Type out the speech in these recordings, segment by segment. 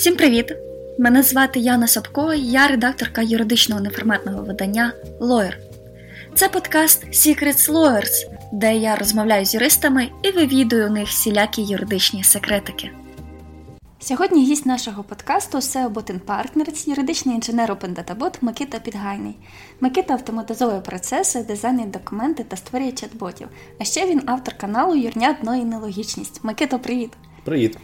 Всім привіт! Мене звати Яна Сапко, я редакторка юридичного неформатного видання Lawyer. Це подкаст Secrets Lawyers, де я розмовляю з юристами і вивідую у них всілякі юридичні секретики. Сьогодні гість нашого подкасту SEO Bot Partners, юридичний інженер OpenDataBot Микита Підгайний. Микита автоматизує процеси, дизайнить документи та створює чат-ботів. А ще він автор каналу Юрня Дно і Нелогічність. Микито, привіт! Привіт!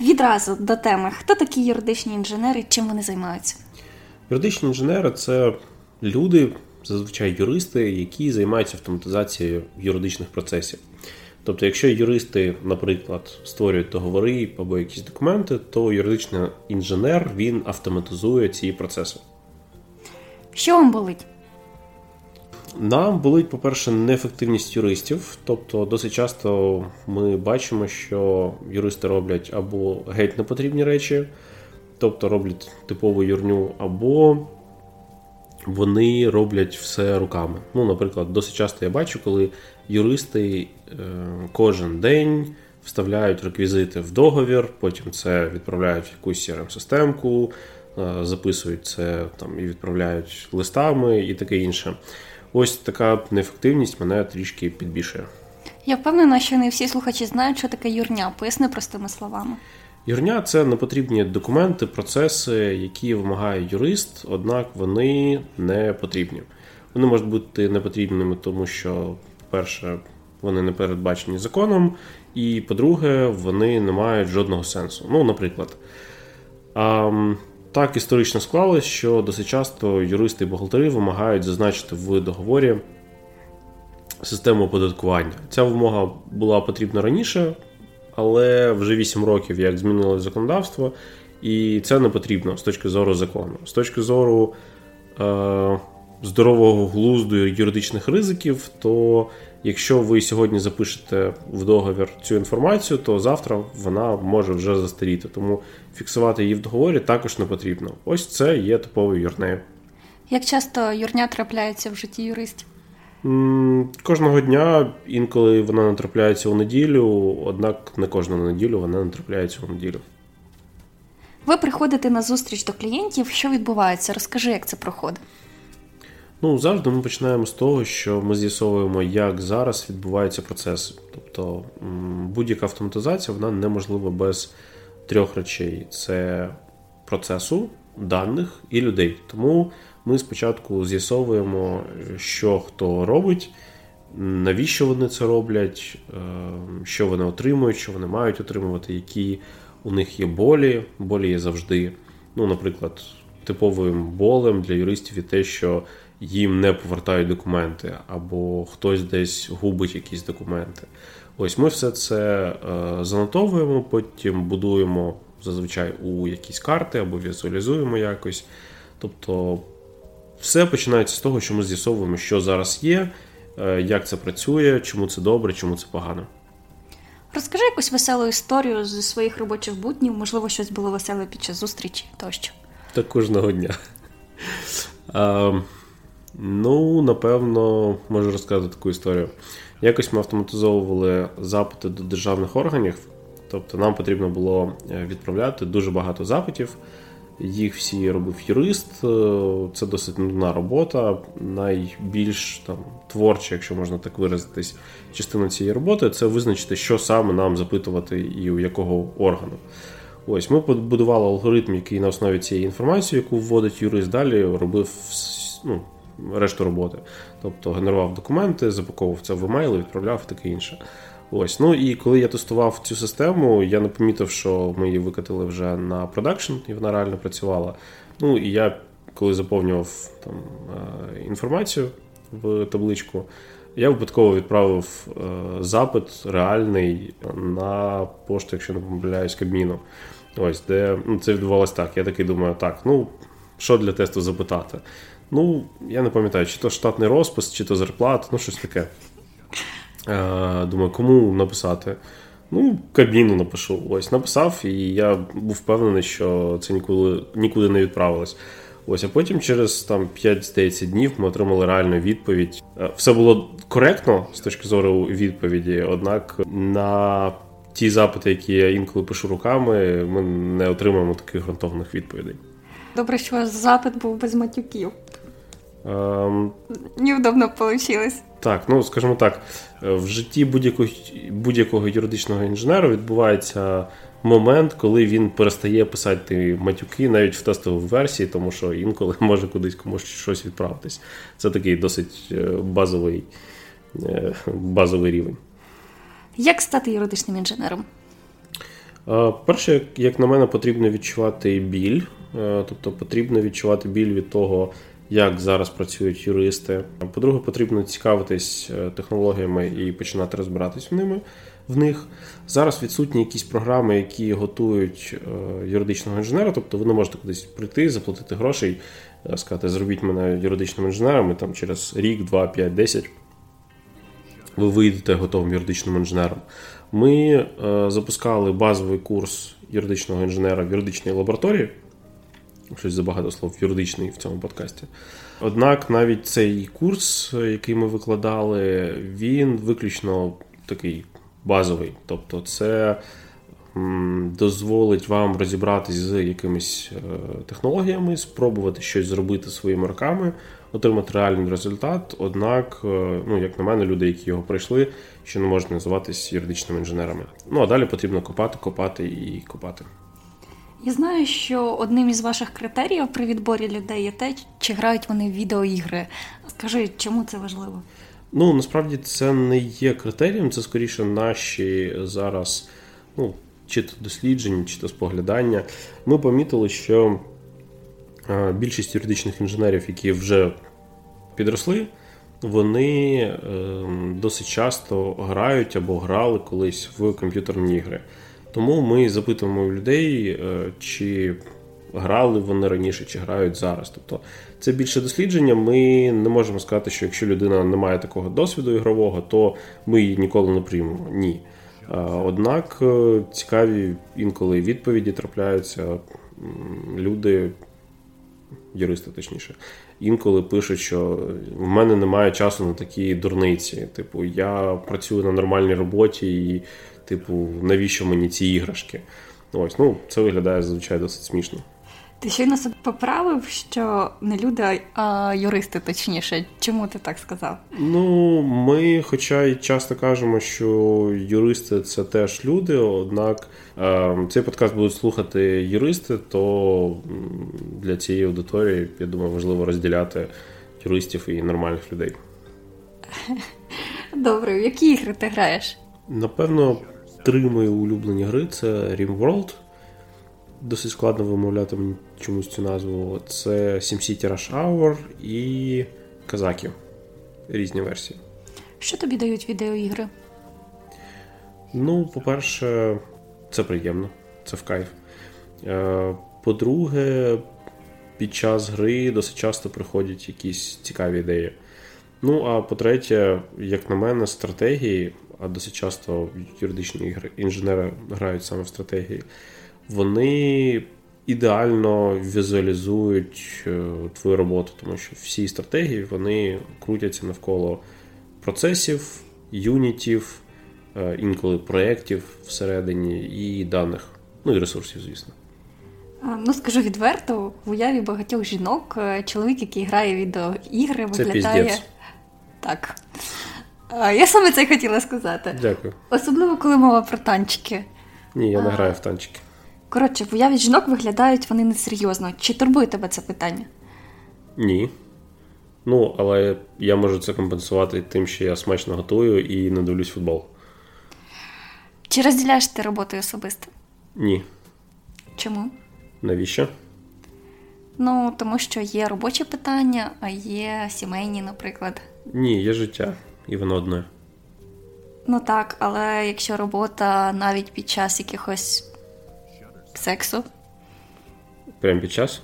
Відразу до теми. Хто такі юридичні інженери, чим вони займаються? Юридичні інженери це люди, зазвичай юристи, які займаються автоматизацією юридичних процесів. Тобто, якщо юристи, наприклад, створюють договори або якісь документи, то юридичний інженер він автоматизує ці процеси. Що вам болить? Нам болить, по-перше, неефективність юристів. Тобто, досить часто ми бачимо, що юристи роблять або геть непотрібні речі, тобто роблять типову юрню, або вони роблять все руками. Ну, наприклад, досить часто я бачу, коли юристи е, кожен день вставляють реквізити в договір, потім це відправляють в якусь crm системку е, записують це там і відправляють листами і таке інше. Ось така неефективність мене трішки підбільшує. Я впевнена, що не всі слухачі знають, що таке юрня. Поясни простими словами. Юрня це непотрібні документи, процеси, які вимагає юрист, однак вони не потрібні. Вони можуть бути непотрібними, тому що, по-перше, вони не передбачені законом, і по-друге, вони не мають жодного сенсу. Ну, наприклад, так історично склалось, що досить часто юристи і бухгалтери вимагають зазначити в договорі систему оподаткування. Ця вимога була потрібна раніше, але вже 8 років як змінилось законодавство, і це не потрібно з точки зору закону. З точки зору е, здорового глузду юридичних ризиків, то якщо ви сьогодні запишете в договір цю інформацію, то завтра вона може вже застаріти. Тому фіксувати її в договорі також не потрібно. Ось це є типовою юрнею. Як часто юрня трапляється в житті юристів? Кожного дня інколи вона не трапляється у неділю, однак не кожну неділю вона не трапляється у неділю. Ви приходите на зустріч до клієнтів. Що відбувається? Розкажи, як це проходить. Ну, завжди ми починаємо з того, що ми з'ясовуємо, як зараз відбувається процес. Тобто будь-яка автоматизація вона неможлива без трьох речей: це процесу, даних і людей. Тому ми спочатку з'ясовуємо, що хто робить, навіщо вони це роблять, е, що вони отримують, що вони мають отримувати, які у них є болі. Болі є завжди. Ну, наприклад, типовим болем для юристів є те, що їм не повертають документи, або хтось десь губить якісь документи. Ось ми все це е, занотовуємо, потім будуємо зазвичай у якісь карти або візуалізуємо якось. Тобто все починається з того, що ми з'ясовуємо, що зараз є, е, як це працює, чому це добре, чому це погано. Розкажи якусь веселу історію зі своїх робочих буднів, можливо, щось було веселе під час зустрічі тощо. Так кожного дня. Ну, напевно, можу розказати таку історію. Якось ми автоматизовували запити до державних органів, тобто нам потрібно було е, відправляти дуже багато запитів. Їх всі робив юрист, е, це досить нудна робота. Найбільш там творча, якщо можна так виразитись, частина цієї роботи це визначити, що саме нам запитувати і у якого органу. Ось ми побудували алгоритм, який на основі цієї інформації, яку вводить юрист, далі робив ну, решту роботи. Тобто генерував документи, запаковував це в емейл, відправляв таке інше. Ось, ну і коли я тестував цю систему, я не помітив, що ми її викатили вже на продакшн, і вона реально працювала. Ну і я, коли заповнював там е, інформацію в табличку, я випадково відправив е, запит реальний на пошту, якщо не помиляюсь, Кабміну. Ось, де ну, це відбувалося так. Я такий думаю, так, ну що для тесту запитати? Ну, я не пам'ятаю, чи то штатний розпис, чи то зарплата, ну щось таке. Е, Думаю, кому написати? Ну, кабіну напишу. Ось написав, і я був впевнений, що це ніколи нікуди не відправилось. Ось, а потім через там 5-10 днів ми отримали реальну відповідь. Е, все було коректно з точки зору відповіді, однак на ті запити, які я інколи пишу руками, ми не отримаємо таких грунтовних відповідей. Добре, що запит був без матюків. Ем... Неудобно вийшло. Так, ну скажімо так, в житті будь-якого будь-якого юридичного інженера відбувається момент, коли він перестає писати матюки навіть в тестовій версії, тому що інколи може кудись комусь щось відправитись. Це такий досить е, базовий, е, базовий рівень. Як стати юридичним інженером? Перше, як на мене, потрібно відчувати біль, е, тобто потрібно відчувати біль від того, як зараз працюють юристи. По-друге, потрібно цікавитись технологіями і починати розбиратись в ними в них. Зараз відсутні якісь програми, які готують е, юридичного інженера, тобто ви не можете кудись прийти, заплатити грошей, е, сказати, зробіть мене юридичним інженером, і там через рік, два, п'ять, десять ви вийдете готовим юридичним інженером. Ми е, запускали базовий курс юридичного інженера в юридичній лабораторії. Щось забагато слов юридичний в цьому подкасті. Однак навіть цей курс, який ми викладали, він виключно такий базовий. Тобто, це дозволить вам розібратись з якимись е, технологіями, спробувати щось зробити своїми руками, отримати реальний результат. Однак, е, ну, як на мене, люди, які його пройшли, ще не можуть називатись юридичними інженерами. Ну а далі потрібно копати, копати і копати. Я знаю, що одним із ваших критеріїв при відборі людей є те, чи грають вони в відеоігри. Скажи, чому це важливо? Ну, насправді це не є критерієм, це скоріше наші зараз, ну, чи то дослідження, чи то споглядання. Ми помітили, що більшість юридичних інженерів, які вже підросли, вони ем, досить часто грають або грали колись в комп'ютерні ігри. Тому ми запитуємо у людей, е, чи грали вони раніше чи грають зараз. Тобто це більше дослідження. Ми не можемо сказати, що якщо людина не має такого досвіду ігрового, то ми її ніколи не приймемо. Ні. Однак е, цікаві інколи відповіді трапляються. Люди, юристи, точніше, інколи пишуть, що в мене немає часу на такі дурниці. Типу, я працюю на нормальній роботі, і, типу, навіщо мені ці іграшки? Ось, ну, це виглядає зазвичай досить смішно. Ти щойно себе поправив, що не люди, а юристи, точніше. Чому ти так сказав? Ну, ми, хоча й часто кажемо, що юристи це теж люди, однак е, цей подкаст будуть слухати юристи, то для цієї аудиторії, я думаю, важливо розділяти юристів і нормальних людей. Добре, в які ігри ти граєш? Напевно, три мої улюблені гри це RimWorld, досить складно вимовляти мені чомусь цю назву. Це SimCity Rush Hour і Казаки. Різні версії. Що тобі дають відеоігри? Ну, по-перше, це приємно, це в кайф. Е, по-друге, під час гри досить часто приходять якісь цікаві ідеї. Ну, а по-третє, як на мене, стратегії, а досить часто юридичні ігри інженери грають саме в стратегії вони ідеально візуалізують е, твою роботу, тому що всі стратегії вони крутяться навколо процесів, юнітів, е, інколи проєктів всередині і даних, ну і ресурсів, звісно. Ну, скажу відверто, в уяві багатьох жінок е, чоловік, який грає відеоігри, виглядає. Це Так. Я саме це хотіла сказати. Дякую. Особливо, коли мова про танчики. Ні, я не граю в танчики. Коротше, в уяві жінок виглядають вони несерйозно. Чи турбує тебе це питання? Ні. Ну, але я можу це компенсувати тим, що я смачно готую і не дивлюсь футбол. Чи розділяєш ти роботу особисто? Ні. Чому? Навіщо? Ну, тому що є робочі питання, а є сімейні, наприклад. Ні, є життя, і воно одне. Ну так, але якщо робота навіть під час якихось сексу. Прямо під час?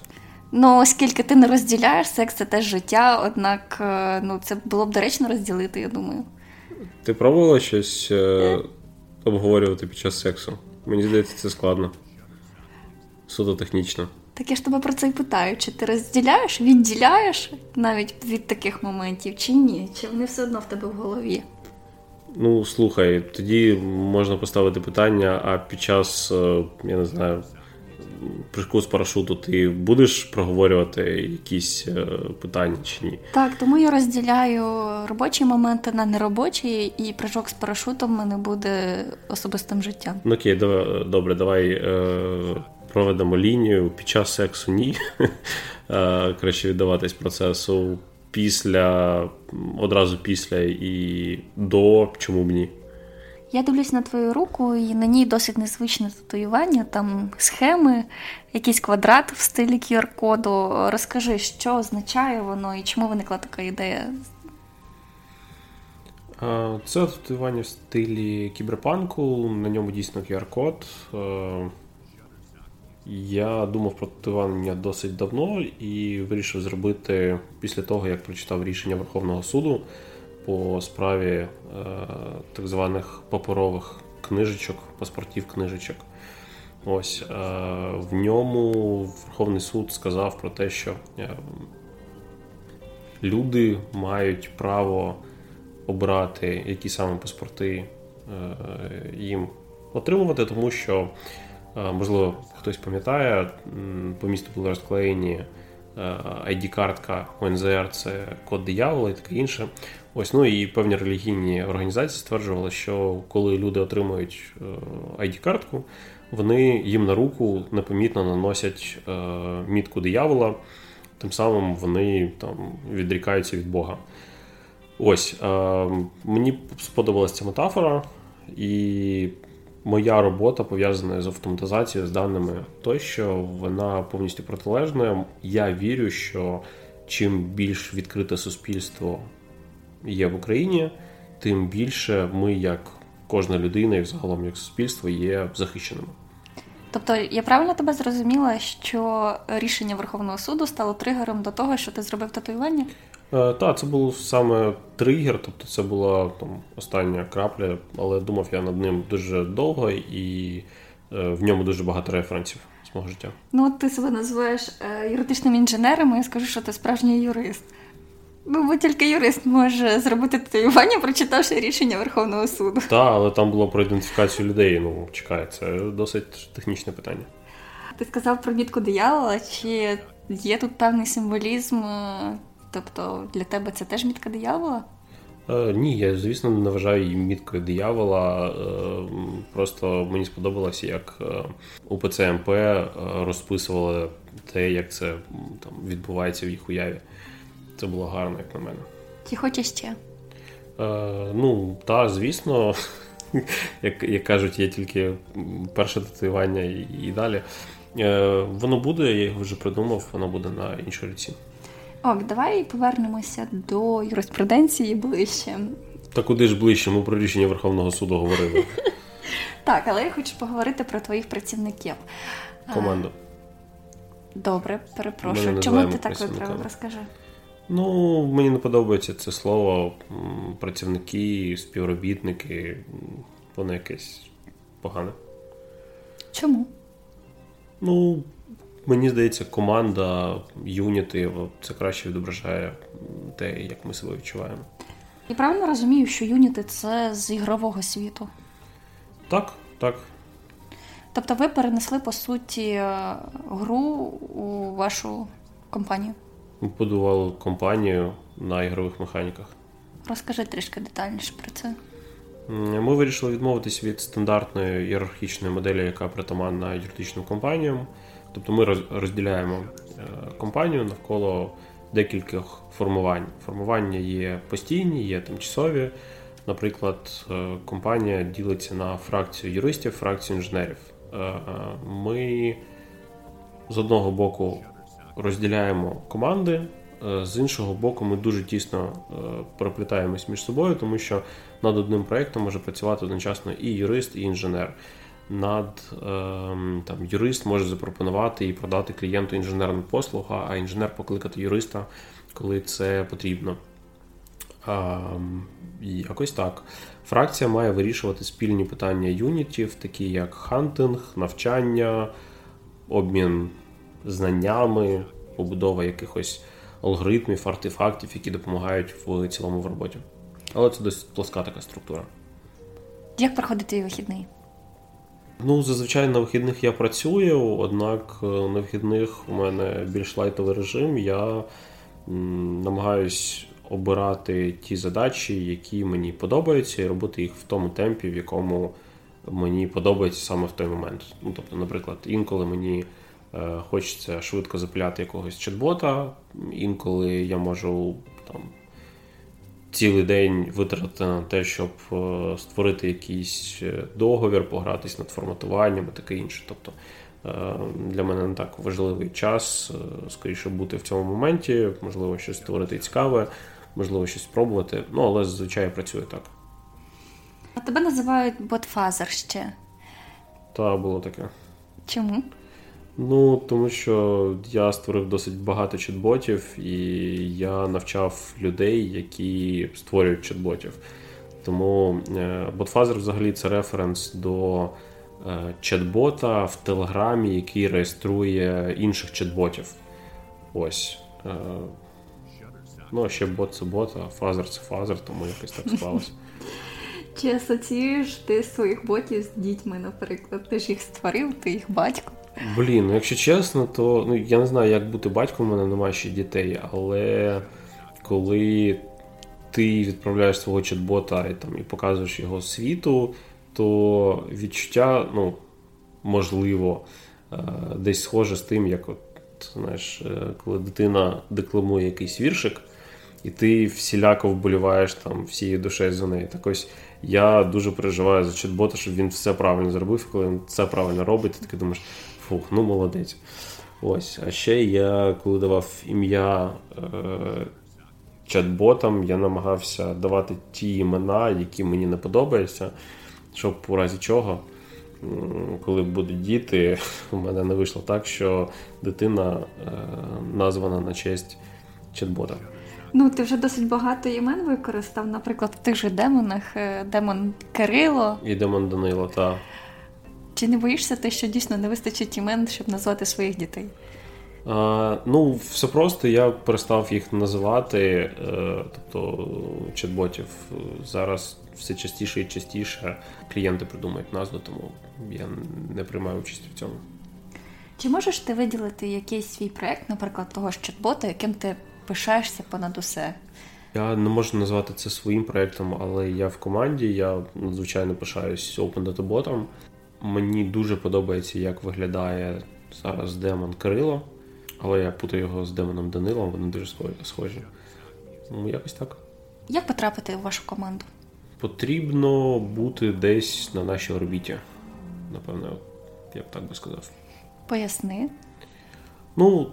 Ну, оскільки ти не розділяєш секс, це теж життя, однак е, ну, це було б доречно розділити, я думаю. Ти пробувала щось е, обговорювати під час сексу? Мені здається, це складно. Суто технічно. Так я ж тебе про це і питаю: чи ти розділяєш, відділяєш навіть від таких моментів, чи ні? Чи вони все одно в тебе в голові? Ну, слухай, тоді можна поставити питання, а під час, е, я не знаю, прыжку з парашуту ти будеш проговорювати якісь е, питання чи ні? Так, тому я розділяю робочі моменти на неробочі, і прыжок з парашутом мене буде особистим життям. Ну окей, добре, давай е, проведемо лінію. Під час сексу ні. Е, краще віддаватись процесу після, одразу після і до, чому б ні. Я дивлюсь на твою руку, і на ній досить незвичне татуювання, там схеми, якийсь квадрат в стилі QR-коду. Розкажи, що означає воно і чому виникла така ідея? Це татуювання в стилі кіберпанку, на ньому дійсно QR-код. Я думав про татуювання досить давно і вирішив зробити після того, як прочитав рішення Верховного суду по справі е, так званих паперових книжечок, паспортів книжечок. Ось е, в ньому Верховний суд сказав про те, що е, люди мають право обрати, які саме паспорти їм отримувати, тому що, можливо, хтось пам'ятає, по місту були розклеєні ID-картка ОНЗР це код диявола і таке інше. Ось ну і певні релігійні організації стверджували, що коли люди отримують ID-картку, е, вони їм на руку непомітно наносять е, мітку диявола, тим самим вони там відрікаються від Бога. Ось е, мені сподобалася ця метафора, і моя робота пов'язана з автоматизацією, з даними тощо, вона повністю протилежна. Я вірю, що чим більш відкрите суспільство є в Україні, тим більше ми, як кожна людина, і загалом як суспільство, є захищеними. Тобто я правильно тебе зрозуміла, що рішення Верховного суду стало тригером до того, що ти зробив татуювання? Е, так, це був саме тригер, тобто це була там остання крапля, але думав я над ним дуже довго і е, в ньому дуже багато референсів з мого життя. Ну, от ти себе називаєш е, юридичним інженером, і я скажу, що ти справжній юрист. Ну, бо тільки юрист може зробити татуювання, прочитавши рішення Верховного суду. Так, але там було про ідентифікацію людей. Ну, чекай, це досить технічне питання. Ти сказав про мітку диявола, чи є тут певний символізм? Тобто для тебе це теж мітка диявола? Е, ні, я, звісно, не вважаю її міткою диявола. Е, просто мені сподобалося, як е, УПЦ МП розписували те, як це там відбувається в їх уяві. Це було гарно, як на мене. Чи хочеш ще? Е, Ну, так, звісно, як як кажуть, є тільки перше татуювання і, і далі. Е, Воно буде, я його вже придумав, воно буде на іншій руці. Ок, давай повернемося до юриспруденції ближче. Та куди ж ближче? Ми про рішення Верховного суду говорили. Так, але я хочу поговорити про твоїх працівників. Команду. Добре, перепрошую. Чому ти так виправив? Розкажи. Ну, мені не подобається це слово. Працівники, співробітники, воно якесь погане. Чому? Ну, мені здається, команда, юніти це краще відображає те, як ми себе відчуваємо. Я правильно розумію, що юніти це з ігрового світу? Так, так. Тобто ви перенесли, по суті, гру у вашу компанію? Ми будували компанію на ігрових механіках. Розкажи трішки детальніше про це. Ми вирішили відмовитись від стандартної ієрархічної моделі, яка притаманна юридичним компаніям. Тобто ми розділяємо е, компанію навколо декількох формувань. Формування є постійні, є тимчасові. Наприклад, е, компанія ділиться на фракцію юристів, фракцію інженерів. Е, ми з одного боку розділяємо команди. З іншого боку, ми дуже тісно проплітаємось між собою, тому що над одним проєктом може працювати одночасно і юрист, і інженер. Над ем, там юрист може запропонувати і продати клієнту інженерну послугу, а інженер покликати юриста, коли це потрібно. Ем, якось так. Фракція має вирішувати спільні питання юнітів, такі як хантинг, навчання, обмін знаннями, побудова якихось алгоритмів, артефактів, які допомагають в цілому в роботі. Але це досить плоска така структура. Як проходить твій вихідний? Ну, зазвичай на вихідних я працюю, однак е, на вихідних у мене більш лайтовий режим. Я намагаюсь обирати ті задачі, які мені подобаються, і робити їх в тому темпі, в якому мені подобається саме в той момент. Ну, тобто, наприклад, інколи мені е, хочеться швидко запиляти якогось чат-бота, інколи я можу там. Цілий день витратити на те, щоб е, створити якийсь е, договір, погратись над форматуванням і таке інше. Тобто е, для мене не так важливий час, скоріше бути в цьому моменті, можливо, щось створити цікаве, можливо, щось спробувати. Ну, але зазвичай я працюю так. А тебе називають ботфазер ще. Та було таке. Чому? Ну, тому що я створив досить багато чат-ботів, і я навчав людей, які створюють чат-ботів. Тому ботфазер взагалі це референс до е, чат-бота в Телеграмі, який реєструє інших чат-ботів. Ось. Е, ну, ще бот це бот, а фазер це фазер, тому якось так склалося. Чи асоціюєш ти своїх ботів з дітьми, наприклад? Ти ж їх створив, ти їх батько. Блін, ну якщо чесно, то ну я не знаю, як бути батьком, у мене немає ще дітей, але коли ти відправляєш свого чат-бота і там і показуєш його світу, то відчуття, ну, можливо, е, десь схоже з тим, як от, знаєш, е, коли дитина декламує якийсь віршик, і ти всіляко вболіваєш там всією душею за неї. Так ось я дуже переживаю за чат-бота, щоб він все правильно зробив, коли він це правильно робить, ти таки думаєш, фух, ну молодець. Ось. А ще я, коли давав ім'я е, чат-ботам, я намагався давати ті імена, які мені не подобаються, щоб у разі чого. Коли будуть діти, у мене не вийшло так, що дитина е, названа на честь чат-бота. Ну, ти вже досить багато імен використав, наприклад, в тих же демонах е, демон Кирило і демон Данило, так. Чи не боїшся ти, що дійсно не вистачить імен, щоб назвати своїх дітей? А, Ну, все просто я перестав їх називати, е, тобто чат-ботів. Зараз все частіше і частіше клієнти придумають назву, тому я не приймаю участь в цьому. Чи можеш ти виділити якийсь свій проект, наприклад, того ж чат-бота, яким ти пишаєшся понад усе? Я не можу назвати це своїм проектом, але я в команді, я надзвичайно пишаюсь Open Data Bot. Мені дуже подобається, як виглядає зараз демон Кирило, але я путаю його з демоном Данилом, вони дуже схожі. Ну, якось так. Як потрапити в вашу команду? Потрібно бути десь на нашій орбіті. Напевно, я б так би сказав. Поясни. Ну,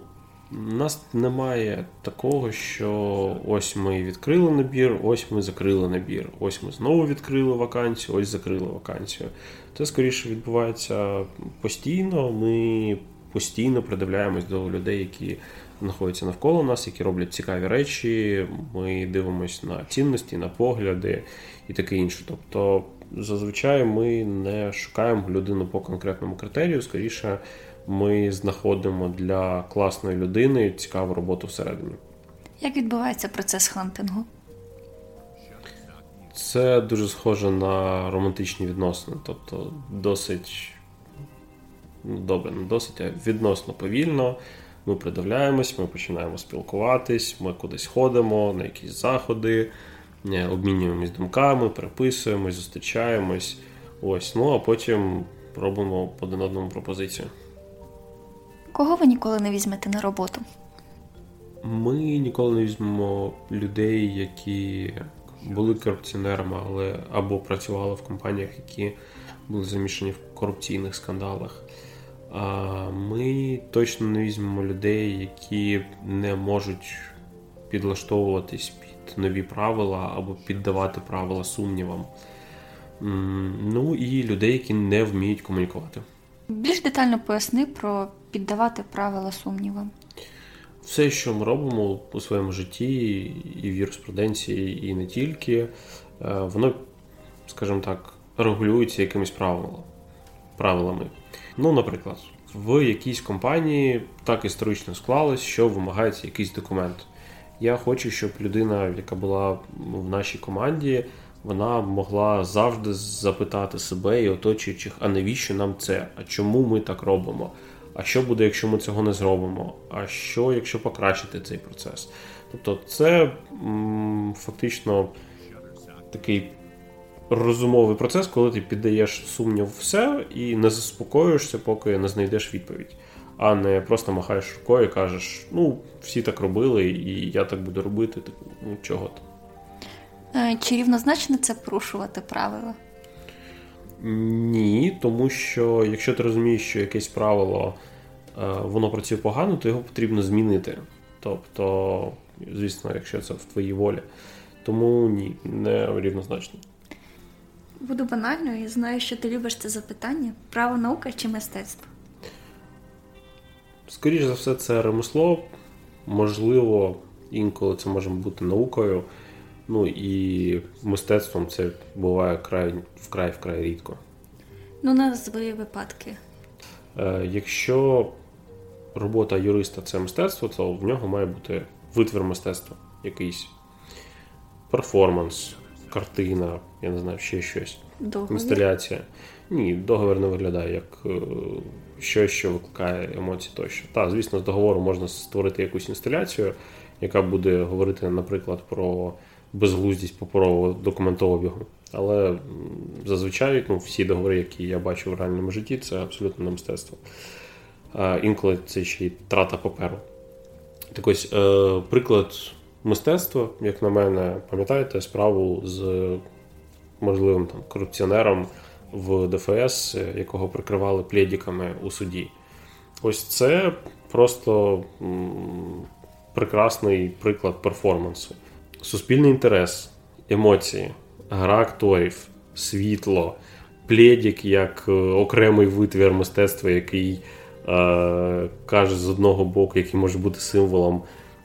у нас немає такого, що ось ми відкрили набір, ось ми закрили набір, ось ми знову відкрили вакансію, ось закрили вакансію. Це скоріше відбувається постійно. Ми постійно придивляємось до людей, які знаходяться навколо нас, які роблять цікаві речі. Ми дивимося на цінності, на погляди і таке інше. Тобто, зазвичай ми не шукаємо людину по конкретному критерію, скоріше ми знаходимо для класної людини цікаву роботу всередині. Як відбувається процес хантингу? Це дуже схоже на романтичні відносини, тобто досить ну, добре, не досить, а відносно повільно. Ми придивляємось, ми починаємо спілкуватись, ми кудись ходимо на якісь заходи, е, обмінюємось думками, переписуємось, зустрічаємось. Ось, ну а потім робимо один одному пропозицію. Кого ви ніколи не візьмете на роботу? Ми ніколи не візьмемо людей, які були корупціонерами, але або працювали в компаніях, які були замішані в корупційних скандалах. Ми точно не візьмемо людей, які не можуть підлаштовуватись під нові правила або піддавати правила сумнівам. Ну і людей, які не вміють комунікувати. Більш детально поясни про піддавати правила сумнівам. Все, що ми робимо у своєму житті, і в юриспруденції, і не тільки, е, воно, скажімо так, регулюється якимись правилами. Ну, наприклад, в якійсь компанії так історично склалось, що вимагається якийсь документ. Я хочу, щоб людина, яка була в нашій команді, вона могла завжди запитати себе і оточуючих, а навіщо нам це? А чому ми так робимо? А що буде, якщо ми цього не зробимо? А що, якщо покращити цей процес? Тобто, це фактично такий розумовий процес, коли ти піддаєш сумнів все і не заспокоюєшся, поки не знайдеш відповідь, а не просто махаєш рукою і кажеш: ну, всі так робили, і я так буду робити, типу, ну чого то. Е, чи рівнозначно це порушувати правила? Ні, тому що якщо ти розумієш, що якесь правило е, воно працює погано, то його потрібно змінити. Тобто, звісно, якщо це в твоїй волі. Тому ні, не рівнозначно. Буду банальною і знаю, що ти любиш це запитання: право наука чи мистецтво? Скоріше за все, це ремесло. Можливо, інколи це може бути наукою. Ну і мистецтвом це буває край вкрай вкрай рідко. Ну, назви випадки. Е, Якщо робота юриста це мистецтво, то в нього має бути витвір мистецтва, якийсь перформанс, картина, я не знаю, ще щось. Договір? Інсталяція. Ні, договір не виглядає як е, щось, що викликає емоції тощо. Так, звісно, з договору можна створити якусь інсталяцію, яка буде говорити, наприклад, про безглуздість паперового документообігу. Але зазвичай ну, всі договори, які я бачу в реальному житті, це абсолютно не мистецтво. А інколи це ще й трата паперу. Так ось, е, приклад мистецтва, як на мене, пам'ятаєте справу з можливим там корупціонером в ДФС, якого прикривали плєдіками у суді. Ось це просто м, прекрасний приклад перформансу. Суспільний інтерес, емоції, гра акторів, світло, плєдік як е, окремий витвір мистецтва, який е, каже з одного боку, який може бути символом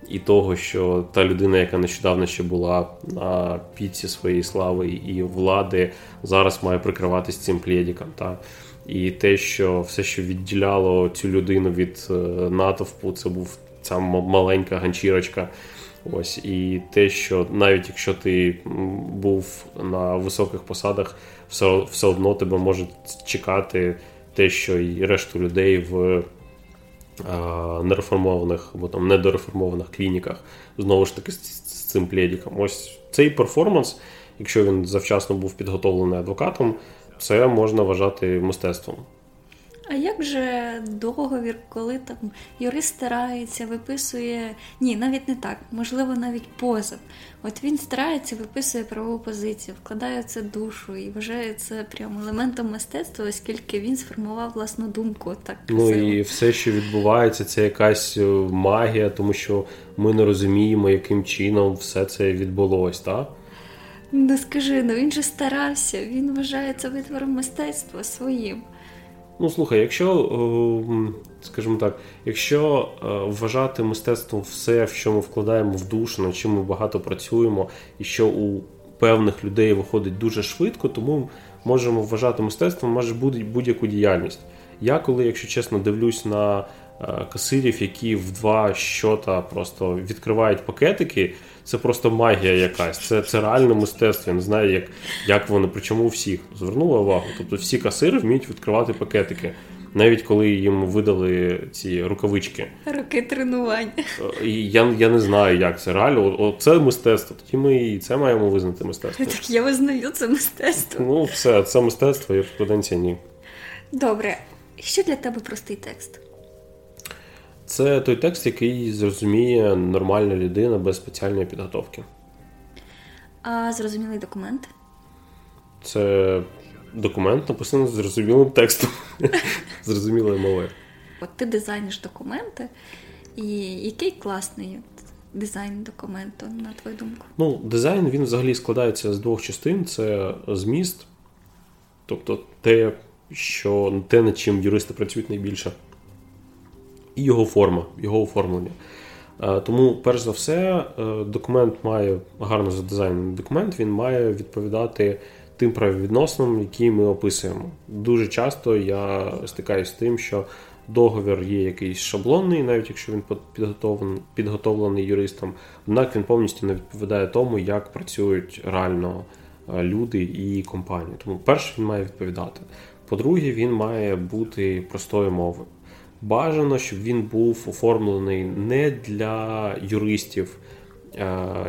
і того, що та людина, яка нещодавно ще була на піці своєї слави і влади, зараз має прикриватись цим плєдіком. Та? І те, що все, що відділяло цю людину від е, натовпу, це був ця маленька ганчірочка. Ось і те, що навіть якщо ти був на високих посадах, все, все одно тебе може чекати те, що і решту людей в а, нереформованих або там недореформованих клініках, знову ж таки з, з цим плєдіком. Ось цей перформанс, якщо він завчасно був підготовлений адвокатом, це можна вважати мистецтвом. А як же договір, коли там юрист старається, виписує. Ні, навіть не так, можливо, навіть позов. От він старається, виписує правову позицію, вкладає це душу і вважає це прям елементом мистецтва, оскільки він сформував власну думку. Так Ну і все, що відбувається, це якась е, магія, тому що ми не розуміємо, яким чином все це відбулось, так? Ну скажи, ну він же старався, він вважає це витвором мистецтва своїм. Ну, слухай, якщо, е, скажімо так, якщо е, вважати мистецтвом все, в що ми вкладаємо в душу, над чим ми багато працюємо, і що у певних людей виходить дуже швидко, тому можемо вважати мистецтвом майже будь- будь-яку діяльність. Я коли, якщо чесно, дивлюсь на е, касирів, які в два щота просто відкривають пакетики, це просто магія якась. Це, це реальне мистецтво. Я не знаю, як, як вони, причому у всіх звернули увагу. Тобто всі касири вміють відкривати пакетики, навіть коли їм видали ці рукавички. Роки тренувань. Е, я, я не знаю, як це реально. О, це мистецтво. Тоді ми і це маємо визнати мистецтвом. Так я визнаю це мистецтво. Ну, все, це мистецтво, юриспруденція ні. Добре, що для тебе простий текст? Це той текст, який зрозуміє нормальна людина без спеціальної підготовки. А зрозумілий документ? Це документ, написаний зрозумілим текстом, зрозумілою мовою. От ти дизайниш документи, і який класний дизайн документу, на твою думку? Ну, дизайн він взагалі складається з двох частин: це зміст, тобто те, що те, над чим юристи працюють найбільше, і його форма, його оформлення. Е, Тому, перш за все, е, документ має гарно задизайнений документ, він має відповідати тим правовідносинам, які ми описуємо. Дуже часто я стикаюся з тим, що договір є якийсь шаблонний, навіть якщо він підготовлений, підготовлений юристом, однак він повністю не відповідає тому, як працюють реально люди і компанії. Тому перше він має відповідати. По-друге, він має бути простою мовою. Бажано, щоб він був оформлений не для юристів,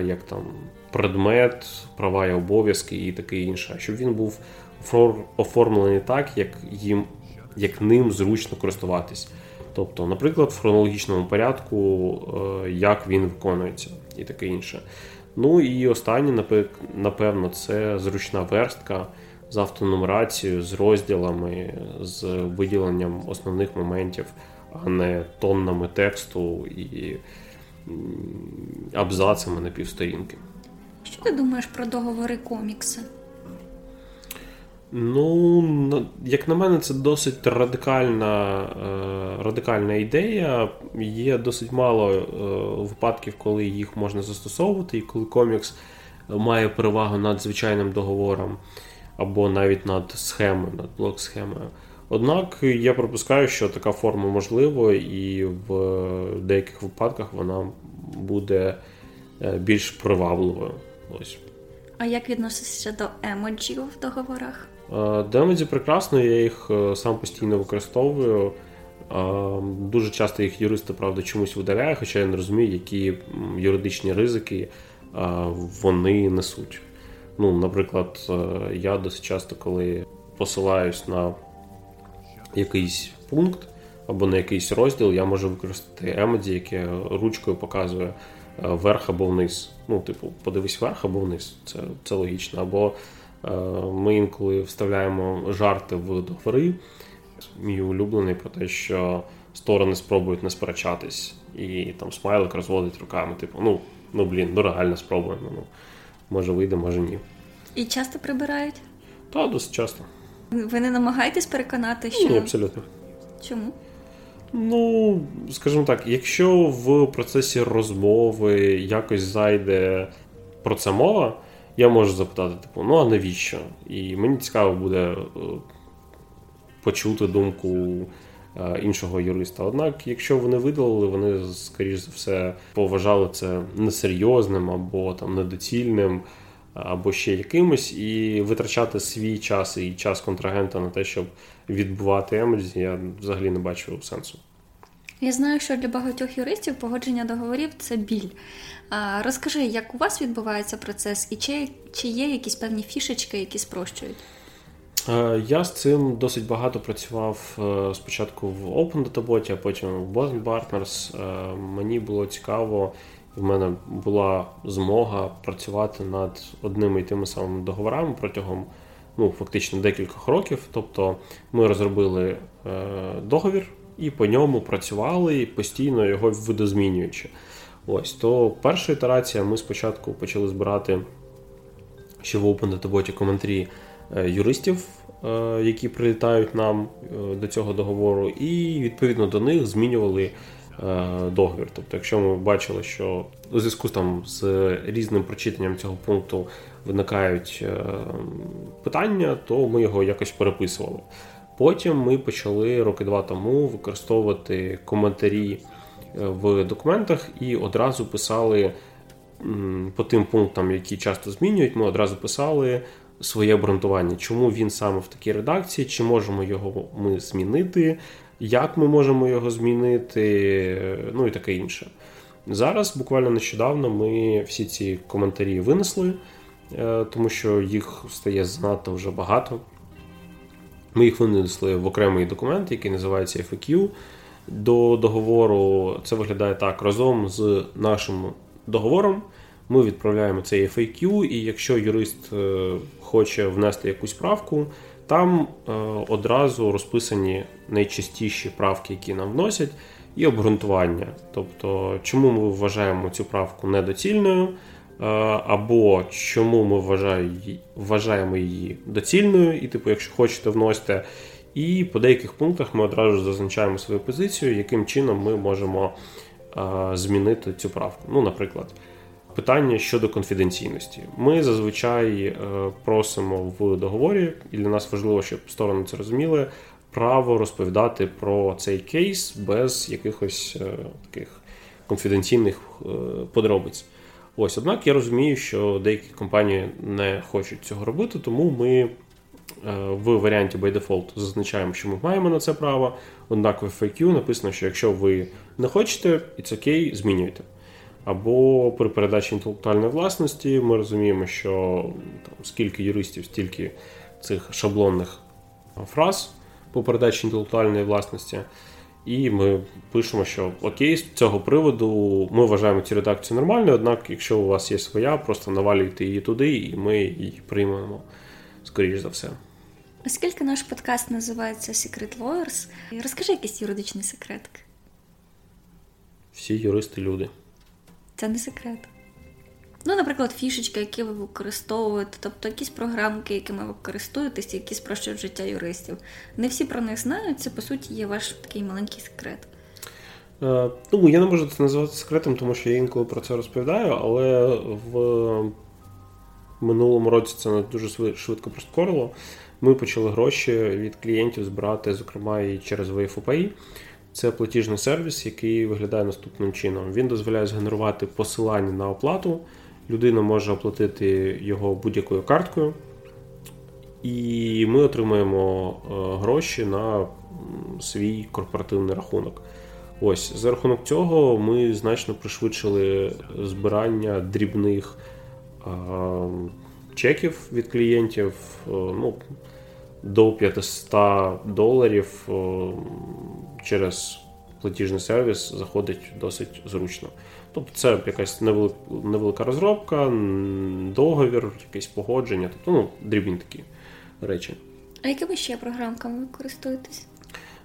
як там предмет, права і обов'язки і таке інше, а щоб він був оформлений так, як їм, як ним зручно користуватись. Тобто, наприклад, в хронологічному порядку, е, як він виконується і таке інше. Ну і останнє, напевно, це зручна верстка з автонумерацією, з розділами, з виділенням основних моментів, а не тоннами тексту і абзацами на півсторінки. Що ти думаєш про договори комікси? Ну, як на мене, це досить радикальна е, радикальна ідея. Є досить мало е, випадків, коли їх можна застосовувати, і коли комікс має перевагу над звичайним договором або навіть над схемою, над блок-схемою. Однак я пропускаю, що така форма можлива, і в деяких випадках вона буде е, більш привабливою. Ось. А як відносишся до емоджів в договорах? Демоді прекрасно, я їх е, сам постійно використовую. Дуже часто їх юристи, правда, чомусь видаляють, хоча я не розумію, які юридичні ризики вони несуть. Ну, Наприклад, е, я досить часто, коли посилаюсь на якийсь пункт або на якийсь розділ, я можу використати емоді, яке ручкою показує е, вверх або вниз. Ну, типу, подивись вверх або вниз. Це це логічно. Або Е, ми інколи вставляємо жарти в договори. Мій улюблений про те, що сторони спробують не сперечатись, і там смайлик розводить руками. Типу, ну ну блін, ну реально спробуємо. Ну, Може вийде, може ні. І часто прибирають? Так, досить часто. Ви не намагаєтесь переконати, що. Ні, абсолютно. Чому? Ну, скажімо так, якщо в процесі розмови якось зайде про це мова я можу запитати, типу, ну а навіщо? І мені цікаво буде е, почути думку іншого юриста. Однак, якщо вони видалили, вони, скоріш за все, поважали це несерйозним або там недоцільним. Або ще якимось, і витрачати свій час і час контрагента на те, щоб відбувати емоджі, я взагалі не бачу сенсу. Я знаю, що для багатьох юристів погодження договорів це біль. Розкажи, як у вас відбувається процес, і чи, чи є якісь певні фішечки, які спрощують? Е, я з цим досить багато працював е, спочатку в Open Databot, а потім в Boston Partners. Е, мені було цікаво, в мене була змога працювати над одними і тими самими договорами протягом ну, фактично декількох років. Тобто ми розробили договір і по ньому працювали постійно його видозмінюючи. Ось, то перша ітерація ми спочатку почали збирати ще в Open Databot коментарі юристів, е, які прилітають нам е, до цього договору, і відповідно до них змінювали договір. Тобто, якщо ми бачили, що у зв'язку там з різним прочитанням цього пункту виникають питання, то ми його якось переписували. Потім ми почали роки два тому використовувати коментарі е, в документах і одразу писали по тим пунктам, які часто змінюють, ми одразу писали своє обґрунтування, чому він саме в такій редакції, чи можемо його ми змінити, як ми можемо його змінити, ну і таке інше. Зараз, буквально нещодавно, ми всі ці коментарі винесли, е, тому що їх стає занадто вже багато. Ми їх винесли в окремий документ, який називається FAQ. До договору це виглядає так: разом з нашим договором ми відправляємо цей FAQ, і якщо юрист е, хоче внести якусь правку, там е, одразу розписані найчастіші правки, які нам вносять, і обґрунтування. Тобто, чому ми вважаємо цю правку недоцільною. Е, або чому ми вважаємо її доцільною, і, типу, якщо хочете, вносите. І по деяких пунктах ми одразу зазначаємо свою позицію, яким чином ми можемо змінити цю правку. Ну, наприклад, питання щодо конфіденційності. Ми зазвичай е, просимо в договорі, і для нас важливо, щоб сторони це розуміли, право розповідати про цей кейс без якихось таких конфіденційних подробиць. Ось, однак я розумію, що деякі компанії не хочуть цього робити, тому ми е, в варіанті by default зазначаємо, що ми маємо на це право. Однак в FAQ написано, що якщо ви не хочете, і це окей, змінюйте. Або при передачі інтелектуальної власності ми розуміємо, що там, скільки юристів, стільки цих шаблонних фраз по передачі інтелектуальної власності. І ми пишемо, що окей, з цього приводу ми вважаємо цю редакцію нормальною, однак, якщо у вас є своя, просто навалюйте її туди, і ми її приймемо, скоріш за все. Оскільки наш подкаст називається Secret Lawyers, розкажи якийсь юридичний секрет. Всі юристи люди. Це не секрет. Ну, наприклад, фішечки, які ви використовуєте, тобто якісь програмки, якими ви користуєтесь, які спрощують життя юристів. Не всі про них знають, це по суті є ваш такий маленький секрет. Е, ну, я не можу це називати секретом, тому що я інколи про це розповідаю, але в минулому році це не дуже швидко прискорило. Ми почали гроші від клієнтів збирати, зокрема, і через VFOPI. Це платіжний сервіс, який виглядає наступним чином. Він дозволяє згенерувати посилання на оплату. Людина може оплатити його будь-якою карткою, і ми отримаємо е, гроші на свій корпоративний рахунок. Ось за рахунок цього ми значно пришвидшили збирання дрібних е, чеків від клієнтів. Е, ну, до 500 доларів через платіжний сервіс заходить досить зручно. Тобто це якась невелика розробка, договір, якесь погодження, тобто ну, дрібні такі речі. А якими ще програмками ви користуєтесь?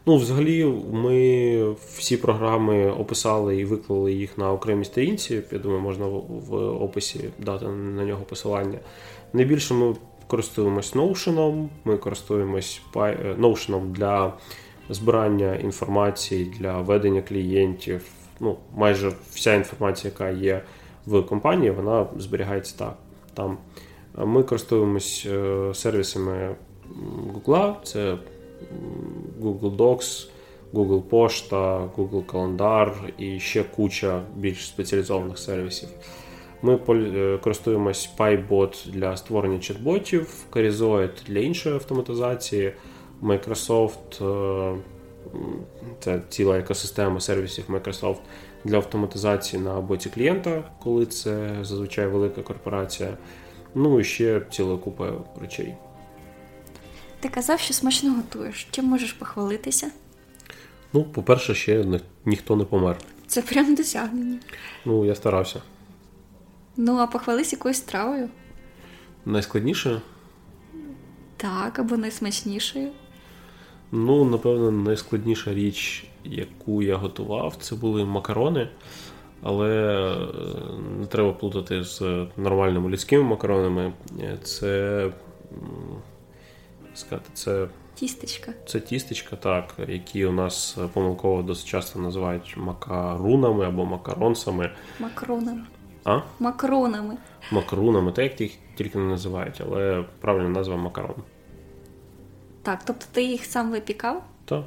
Ну, взагалі, ми всі програми описали і виклали їх на окремій сторінці. Я думаю, можна в описі дати на нього посилання. Найбільше ми користуємось Notion, ми користуємось Notion для збирання інформації, для ведення клієнтів. Ну, Майже вся інформація, яка є в компанії, вона зберігається так. там. Ми користуємось е, сервісами Google, це Google Docs, Google Пошта, Google Календар і ще куча більш спеціалізованих сервісів. Ми е, користуємось PyBot для створення чат-ботів, Carizoid для іншої автоматизації, Microsoft е, це ціла екосистема сервісів Microsoft для автоматизації на боці клієнта, коли це зазвичай велика корпорація. Ну і ще ціла купа речей. Ти казав, що смачно готуєш. Чим можеш похвалитися? Ну, по-перше, ще ніхто не помер. Це прям досягнення. Ну, я старався. Ну, а похвались якоюсь стравою? Найскладніше? Так, або найсмачнішою. Ну, напевно, найскладніша річ, яку я готував, це були макарони. Але е, не треба плутати з нормальними людськими макаронами. Це сказати, це тістечка. Це тістечка, так, які у нас помилково досить часто називають макарунами або макаронсами. Макронами. А? Макронами. Макарунами, так як їх тільки не називають, але правильна назва макарон. Так, тобто ти їх сам випікав? Так.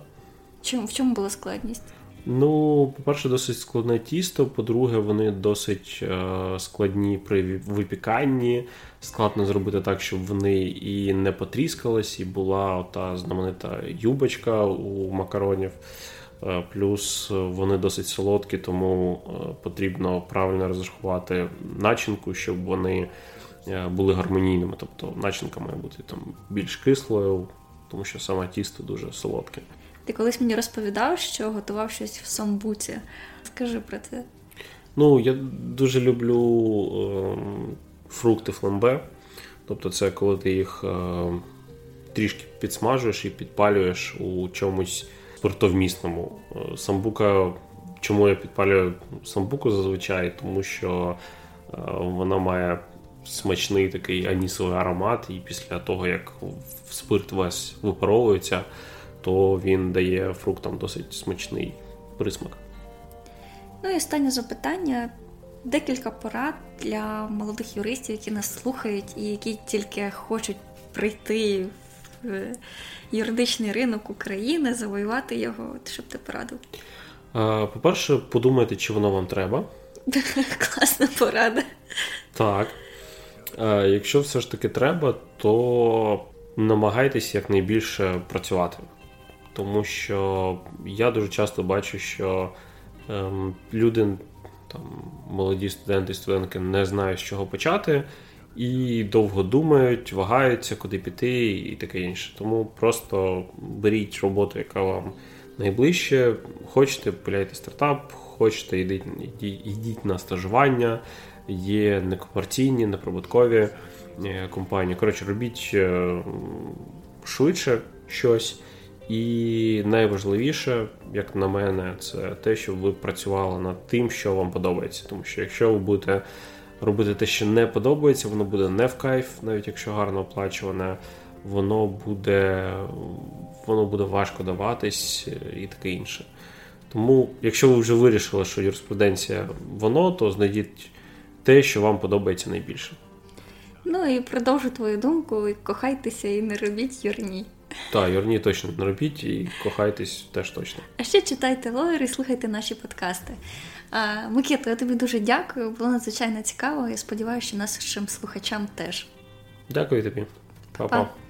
Чому, В чому була складність? Ну, по-перше, досить складне тісто. По-друге, вони досить е, складні при випіканні. Складно зробити так, щоб вони і не потріскались, і була та знаменита юбочка у макаронів. Е, плюс вони досить солодкі, тому е, потрібно правильно розрахувати начинку, щоб вони е, були гармонійними. Тобто начинка має бути там більш кислою, тому що саме тісто дуже солодке. Ти колись мені розповідав, що готував щось в самбуці. Скажи про це. Ну, я дуже люблю е, фрукти фламбе. Тобто, це коли ти їх е, трішки підсмажуєш і підпалюєш у чомусь спиртовмісному. Е, самбука, чому я підпалюю самбуку зазвичай? Тому що е, вона має смачний такий анісовий аромат, і після того, як спирт весь випаровується то він дає фруктам досить смачний присмак. Ну і останнє запитання. Декілька порад для молодих юристів, які нас слухають і які тільки хочуть прийти в юридичний ринок України, завоювати його. Що б ти порадив? По-перше, подумайте, чи воно вам треба. Класна порада. Так. Е, Якщо все ж таки треба, то намагайтесь якнайбільше працювати. Тому що я дуже часто бачу, що ем, люди, там, молоді студенти і студентки не знають, з чого почати, і довго думають, вагаються, куди піти, і таке інше. Тому просто беріть роботу, яка вам найближче. Хочете, пиляйте стартап, хочете, йдіть, йдіть, йдіть на стажування, є некомерційні, неприбуткові е, компанії. Коротше, робіть е, швидше щось. І найважливіше, як на мене, це те, щоб ви працювали над тим, що вам подобається. Тому що якщо ви будете робити те, що не подобається, воно буде не в кайф, навіть якщо гарно оплачуване, воно буде воно буде важко даватись і таке інше. Тому, якщо ви вже вирішили, що юриспруденція воно, то знайдіть те, що вам подобається найбільше. Ну і продовжу твою думку, кохайтеся і не робіть юрні. Так, юрні точно не робіть і кохайтесь теж точно. А ще читайте лоєр і слухайте наші подкасти. А, Микита, я тобі дуже дякую. Було надзвичайно цікаво. Я сподіваюся, що нашим слухачам теж. Дякую тобі. Па-па. Па-па.